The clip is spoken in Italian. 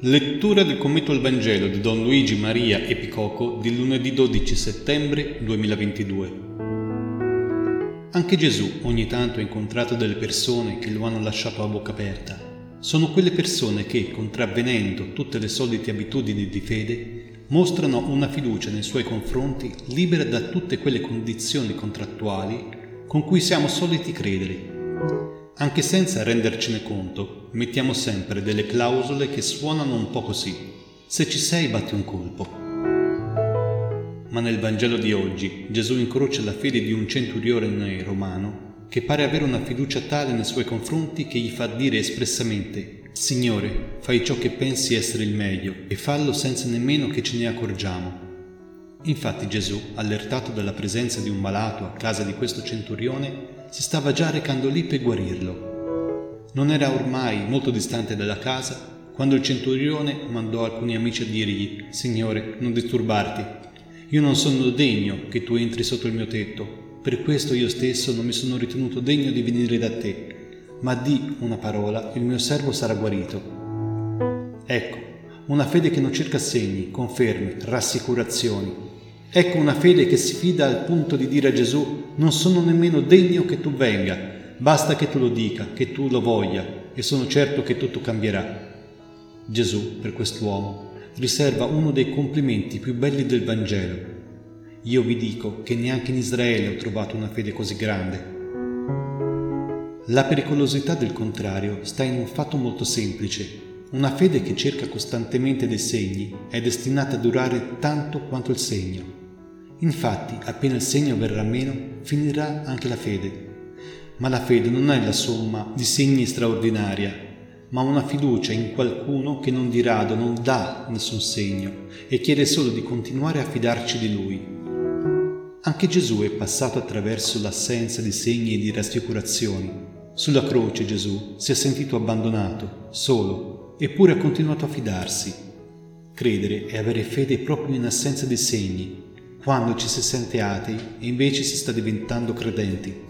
Lettura del commento al Vangelo di Don Luigi Maria Epicoco di lunedì 12 settembre 2022. Anche Gesù ogni tanto ha incontrato delle persone che lo hanno lasciato a bocca aperta. Sono quelle persone che, contravvenendo tutte le solite abitudini di fede, mostrano una fiducia nei suoi confronti libera da tutte quelle condizioni contrattuali con cui siamo soliti credere anche senza rendercene conto, mettiamo sempre delle clausole che suonano un po' così. Se ci sei, batti un colpo. Ma nel Vangelo di oggi Gesù incrocia la fede di un centurione romano che pare avere una fiducia tale nei suoi confronti che gli fa dire espressamente Signore, fai ciò che pensi essere il meglio e fallo senza nemmeno che ce ne accorgiamo. Infatti Gesù, allertato dalla presenza di un malato a casa di questo centurione, si stava già recando lì per guarirlo. Non era ormai molto distante dalla casa quando il centurione mandò alcuni amici a dirgli Signore, non disturbarti, io non sono degno che tu entri sotto il mio tetto, per questo io stesso non mi sono ritenuto degno di venire da te, ma di una parola, il mio servo sarà guarito. Ecco, una fede che non cerca segni, confermi, rassicurazioni, Ecco una fede che si fida al punto di dire a Gesù, non sono nemmeno degno che tu venga, basta che tu lo dica, che tu lo voglia, e sono certo che tutto cambierà. Gesù, per quest'uomo, riserva uno dei complimenti più belli del Vangelo. Io vi dico che neanche in Israele ho trovato una fede così grande. La pericolosità del contrario sta in un fatto molto semplice. Una fede che cerca costantemente dei segni è destinata a durare tanto quanto il segno. Infatti, appena il segno verrà meno, finirà anche la fede. Ma la fede non è la somma di segni straordinaria, ma una fiducia in qualcuno che non dirada, non dà nessun segno e chiede solo di continuare a fidarci di lui. Anche Gesù è passato attraverso l'assenza di segni e di rassicurazioni. Sulla croce Gesù si è sentito abbandonato, solo, eppure ha continuato a fidarsi. Credere è avere fede proprio in assenza di segni, quando ci si sente atei e invece si sta diventando credenti.